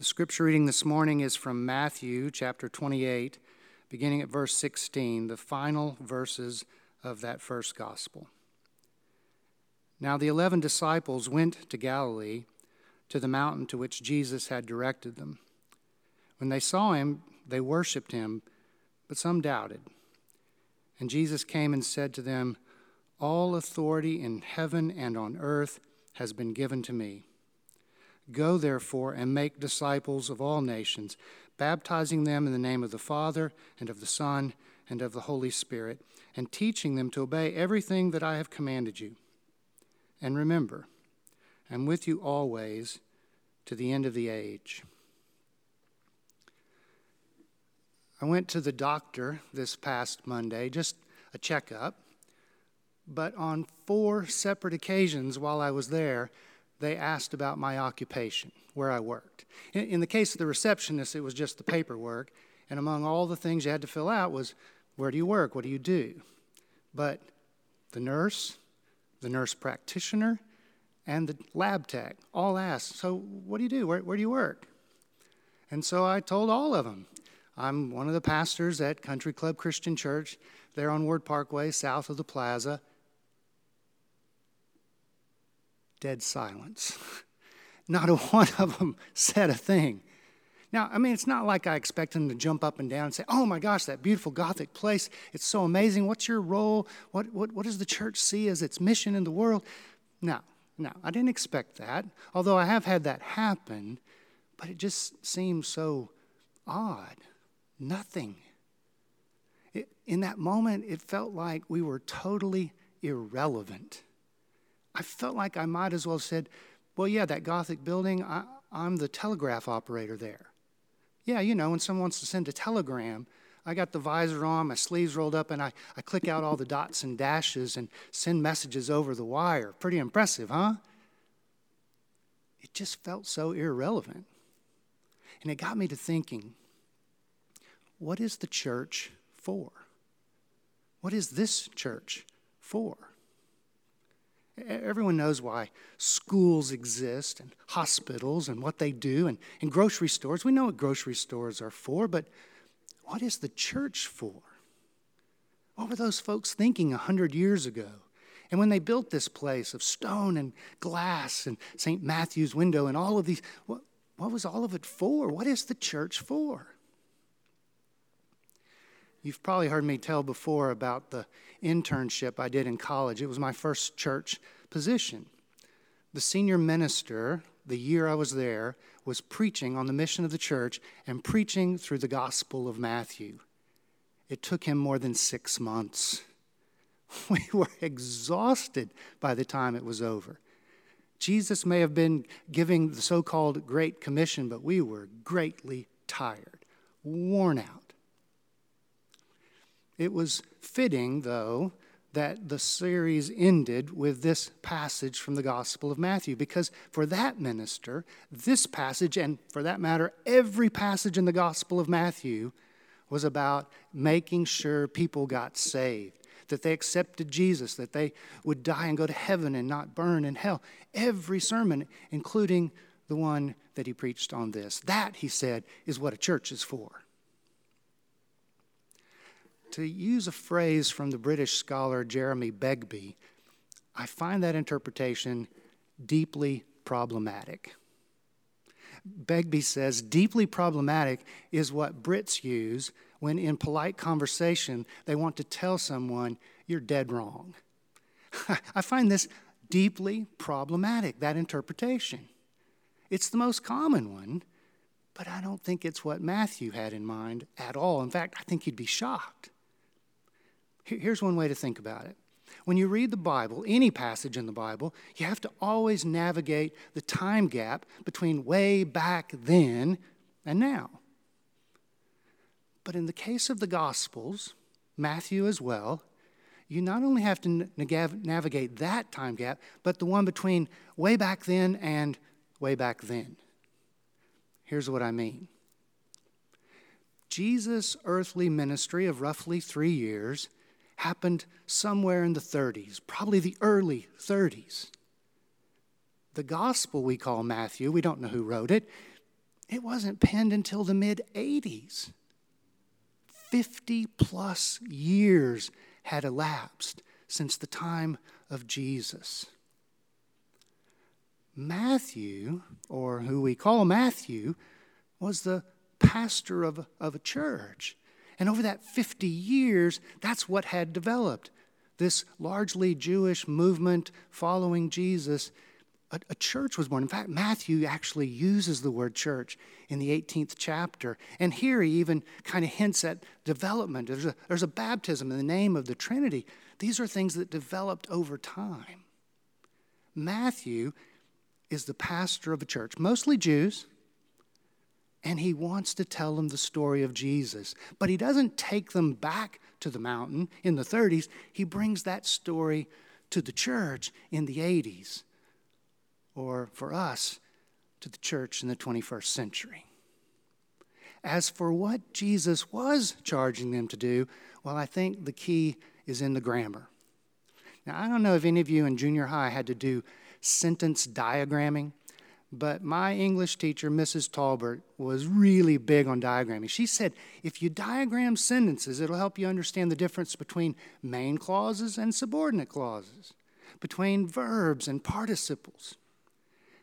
The scripture reading this morning is from Matthew chapter 28, beginning at verse 16, the final verses of that first gospel. Now the eleven disciples went to Galilee, to the mountain to which Jesus had directed them. When they saw him, they worshipped him, but some doubted. And Jesus came and said to them, All authority in heaven and on earth has been given to me. Go, therefore, and make disciples of all nations, baptizing them in the name of the Father, and of the Son, and of the Holy Spirit, and teaching them to obey everything that I have commanded you. And remember, I'm with you always to the end of the age. I went to the doctor this past Monday, just a checkup, but on four separate occasions while I was there, they asked about my occupation, where I worked. In, in, the case of the receptionist, it was just the paperwork, and among all the things you had to fill out was where do you work, what do you do? But the nurse, the nurse practitioner, and the lab tech all asked, So, what do you do? Where, where do you work? And so I told all of them, I'm one of the pastors at Country Club Christian Church there on Ward Parkway, south of the plaza dead silence. Not a one of them said a thing. Now, I mean, it's not like I expect them to jump up and down and say, Oh my gosh, that beautiful Gothic place, it's so amazing. What's your role? What, what, what does the church see as its mission in the world? No, no, I didn't expect that, although I have had that happen, but it just seems so odd. Nothing. It, in that moment, it felt like we were totally irrelevant. I felt like I might as well have said, Well, yeah, that Gothic building, I, I'm the telegraph operator there. Yeah, you know, when someone wants to send a telegram, I got the visor on, my sleeves rolled up, and I, I click out all the dots and dashes and send messages over the wire. Pretty impressive, huh? It just felt so irrelevant. And it got me to thinking what is the church for? What is this church for? Everyone knows why schools exist and hospitals and what they do and, and grocery stores. We know what grocery stores are for, but what is the church for? What were those folks thinking a hundred years ago? And when they built this place of stone and glass and St. Matthew's window and all of these, what, what was all of it for? What is the church for? You've probably heard me tell before about the internship I did in college. It was my first church position. The senior minister, the year I was there, was preaching on the mission of the church and preaching through the Gospel of Matthew. It took him more than six months. We were exhausted by the time it was over. Jesus may have been giving the so called Great Commission, but we were greatly tired, worn out. It was fitting, though, that the series ended with this passage from the Gospel of Matthew, because for that minister, this passage, and for that matter, every passage in the Gospel of Matthew, was about making sure people got saved, that they accepted Jesus, that they would die and go to heaven and not burn in hell. Every sermon, including the one that he preached on this. That, he said, is what a church is for. To use a phrase from the British scholar Jeremy Begbie, I find that interpretation deeply problematic. Begbie says deeply problematic is what Brits use when, in polite conversation, they want to tell someone you're dead wrong. I find this deeply problematic, that interpretation. It's the most common one, but I don't think it's what Matthew had in mind at all. In fact, I think he'd be shocked. Here's one way to think about it. When you read the Bible, any passage in the Bible, you have to always navigate the time gap between way back then and now. But in the case of the Gospels, Matthew as well, you not only have to navigate that time gap, but the one between way back then and way back then. Here's what I mean Jesus' earthly ministry of roughly three years happened somewhere in the 30s, probably the early 30s. The gospel we call Matthew, we don't know who wrote it, It wasn't penned until the mid 80s. 50 plus years had elapsed since the time of Jesus. Matthew, or who we call Matthew, was the pastor of, of a church. And over that 50 years, that's what had developed. This largely Jewish movement following Jesus, a, a, church was born. In fact, Matthew actually uses the word church in the 18th chapter. And here he even kind of hints at development. There's a, there's a baptism in the name of the Trinity. These are things that developed over time. Matthew is the pastor of a church, mostly Jews, and he wants to tell them the story of Jesus. But he doesn't take them back to the mountain in the 30s, he brings that story to the church in the 80s, or for us, to the church in the 21st century. As for what Jesus was charging them to do, well, I think the key is in the grammar. Now, I don't know if any of you in junior high had to do sentence diagramming. But my English teacher, Mrs. Talbert, was really big on diagramming. She said, if you diagram sentences, it'll help you understand the difference between main clauses and subordinate clauses, between verbs and participles.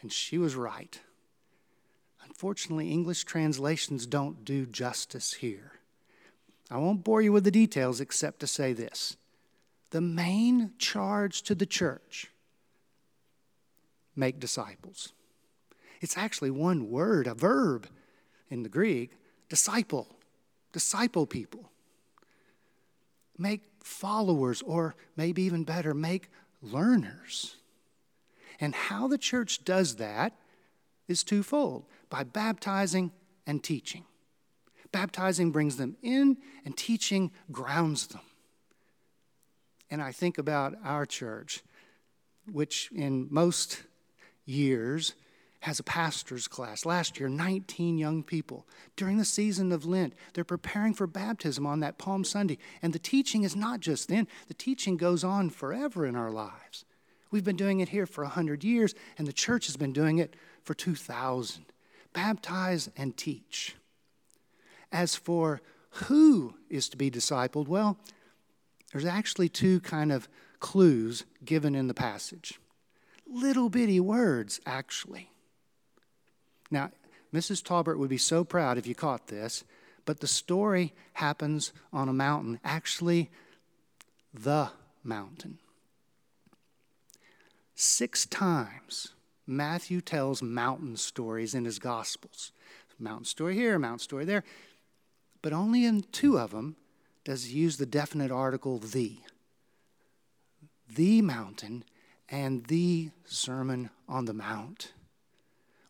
And she was right. Unfortunately, English translations don't do justice here. I won't bore you with the details except to say this the main charge to the church make disciples. It's actually one word, a verb in the Greek disciple, disciple people. Make followers, or maybe even better, make learners. And how the church does that is twofold by baptizing and teaching. Baptizing brings them in, and teaching grounds them. And I think about our church, which in most years has a pastor's class. Last year, 19 young people. During the season of Lent, they're preparing for baptism on that Palm Sunday. And the teaching is not just then, the teaching goes on forever in our lives. We've been doing it here for 100 years, and the church has been doing it for 2,000. Baptize and teach. As for who is to be discipled, well, there's actually two kind of clues given in the passage. Little bitty words, actually. Now, Mrs. Talbert would be so proud if you caught this, but the story happens on a mountain, actually, the mountain. Six times, Matthew tells mountain stories in his Gospels. Mountain story here, mountain story there. But only in two of them does he use the definite article the. The mountain and the Sermon on the Mount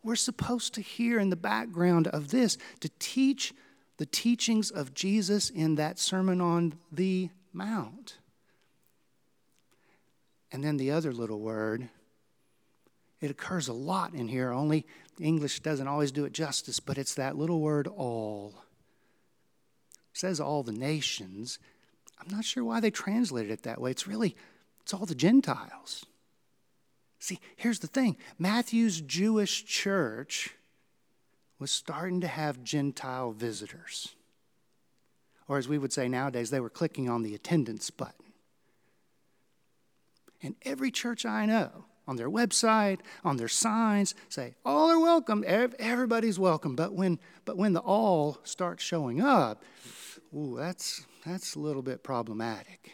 we're supposed to hear in the background of this to teach the teachings of Jesus in that Sermon on the Mount. And then the other little word, it occurs a lot in here, only English doesn't always do it justice, but it's that little word all. It says all the nations. I'm not sure why they translated it that way. It's really, it's all the Gentiles. See, here's the thing Matthew's Jewish church was starting to have Gentile visitors. Or as we would say nowadays, they were clicking on the attendance button. And every church I know, on their website, on their signs, say, all are welcome, everybody's welcome. But when, but when the all starts showing up, ooh, that's, that's a little bit problematic.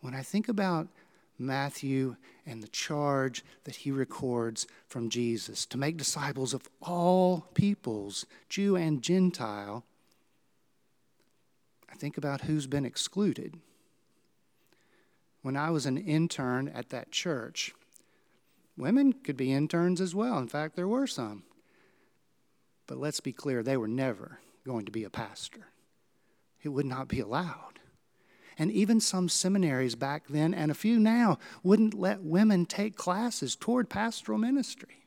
When I think about Matthew and the charge that he records from Jesus to make disciples of all peoples, Jew and Gentile, I think about who's been excluded. When I was an intern at that church, women could be interns as well. In fact, there were some. But let's be clear, they were never going to be a pastor, it would not be allowed. And even some seminaries back then, and a few now, wouldn't let women take classes toward pastoral ministry.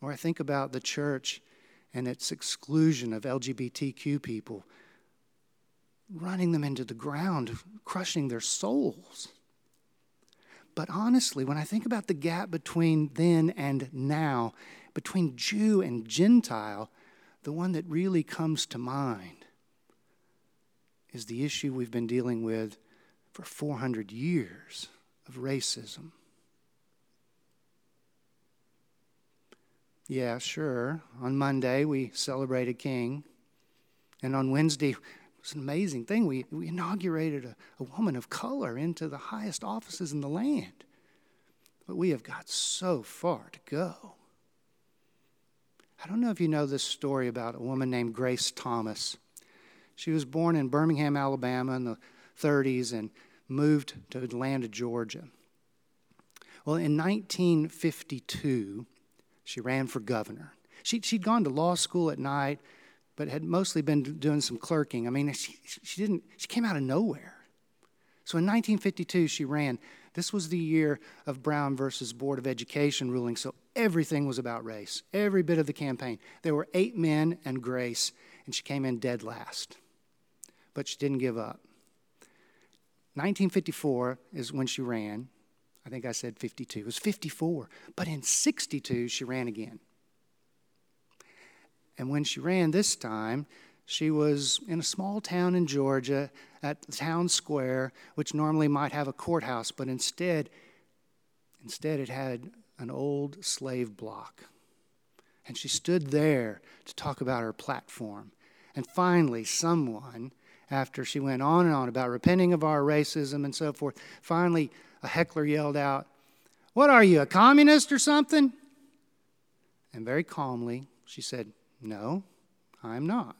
Or I think about the church and its exclusion of LGBTQ people, running them into the ground, crushing their souls. But honestly, when I think about the gap between then and now, between Jew and Gentile, the one that really comes to mind is the issue we've been dealing with for 400 years of racism. Yeah, sure. On Monday, we celebrated King. And on Wednesday, it was an amazing thing. We, we inaugurated a, a woman of color into the highest offices in the land. But we have got so far to go. I don't know if you know this story about a woman named Grace Thomas. She was born in Birmingham, Alabama in the 30s and moved to Atlanta, Georgia. Well, in 1952, she ran for governor. She, she'd gone to law school at night, but had mostly been doing some clerking. I mean, she, she, didn't, she came out of nowhere. So in 1952, she ran. This was the year of Brown versus Board of Education ruling, so everything was about race, every bit of the campaign. There were eight men and Grace, and she came in dead last. But she didn't give up. 1954 is when she ran. I think I said 52. It was 54. But in 62, she ran again. And when she ran this time, she was in a small town in Georgia at the town square, which normally might have a courthouse, but instead, instead it had an old slave block. And she stood there to talk about her platform. And finally, someone, after she went on and on about repenting of our racism and so forth, finally a heckler yelled out, What are you, a communist or something? And very calmly, she said, No, I'm not.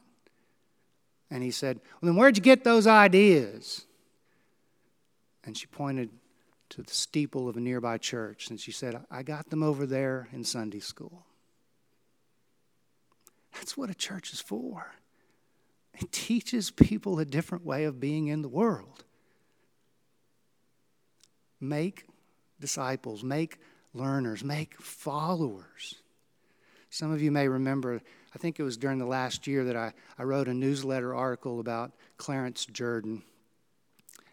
And he said, Well, then where'd you get those ideas? And she pointed to the steeple of a nearby church and she said, I got them over there in Sunday school. That's what a church is for. It teaches people a different way of being in the world make disciples, make learners, make followers. Some of you may remember, I think it was during the last year that I, I wrote a newsletter article about Clarence Jordan.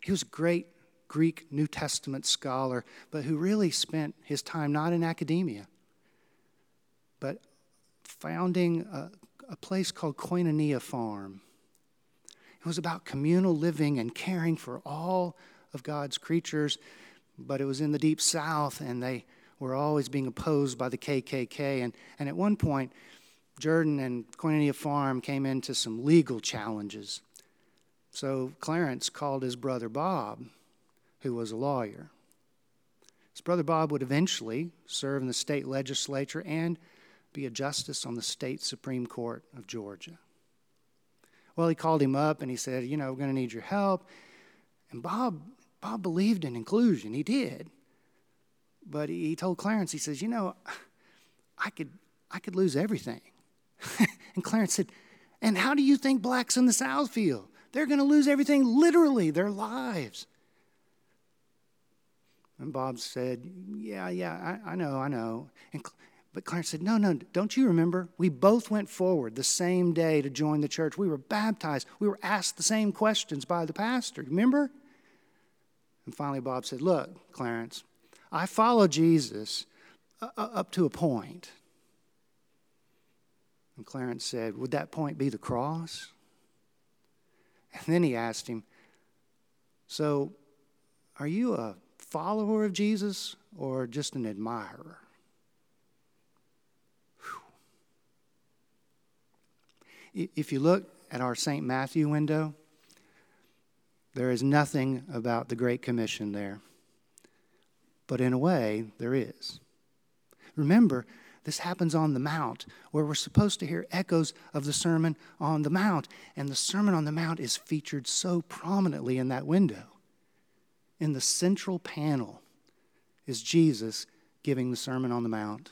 He was a great Greek New Testament scholar, but who really spent his time not in academia, but founding a, a place called Koinonia Farm. It was about communal living and caring for all of God's creatures but it was in the deep south and they were always being opposed by the KKK. And, and at one point, Jordan and Koinonia Farm came into some legal challenges. So Clarence called his brother Bob, who was a lawyer. His brother Bob would eventually serve in the state legislature and be a justice on the state Supreme Court of Georgia. Well, he called him up and he said, You know, we're going to need your help. And Bob Bob believed in inclusion. He did. But he told Clarence, he says, You know, I could, I could lose everything. and Clarence said, And how do you think blacks in the South feel? They're going to lose everything, literally, their lives. And Bob said, Yeah, yeah, I, I know, I know. And, but Clarence said, No, no, don't you remember? We both went forward the same day to join the church. We were baptized. We were asked the same questions by the pastor. Remember? And finally, Bob said, Look, Clarence, I follow Jesus up to a point. And Clarence said, Would that point be the cross? And then he asked him, So, are you a follower of Jesus or just an admirer? If you look at our St. Matthew window, there is nothing about the Great Commission there. But in a way, there is. Remember, this happens on the Mount, where we're supposed to hear echoes of the Sermon on the Mount. And the Sermon on the Mount is featured so prominently in that window. In the central panel is Jesus giving the Sermon on the Mount.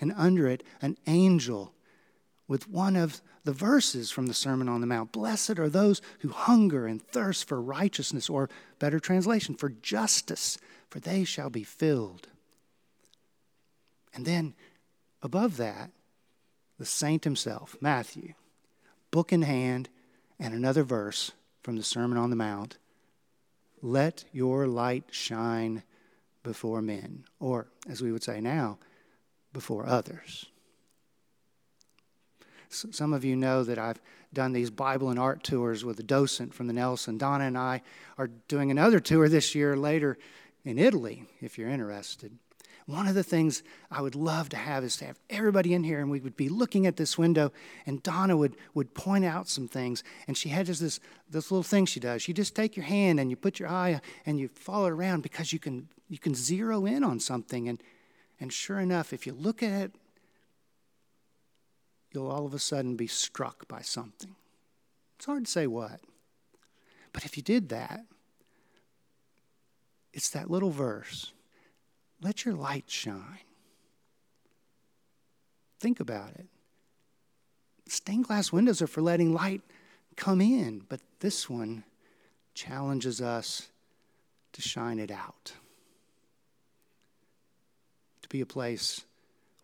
And under it, an angel with one of the verses from the Sermon on the Mount. Blessed are those who hunger and thirst for righteousness, or better translation, for justice, for they shall be filled. And then above that, the saint himself, Matthew, book in hand, and another verse from the Sermon on the Mount Let your light shine before men, or as we would say now, before others. Some of you know that I've done these Bible and art tours with a docent from the Nelson. Donna and I are doing another tour this year later in Italy, if you're interested. One of the things I would love to have is to have everybody in here and we would be looking at this window and Donna would, would point out some things. And she had just this, this little thing she does. You just take your hand and you put your eye and you follow it around because you can, you can zero in on something. And, and sure enough, if you look at it you'll all of a sudden be struck by something. It's hard to say what. But if you did that, it's that little verse let your light shine. Think about it. Stained glass windows are for letting light come in, but this one challenges us to shine it out, to be a place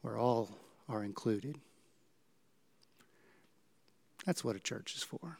where all are included. That's what a church is for.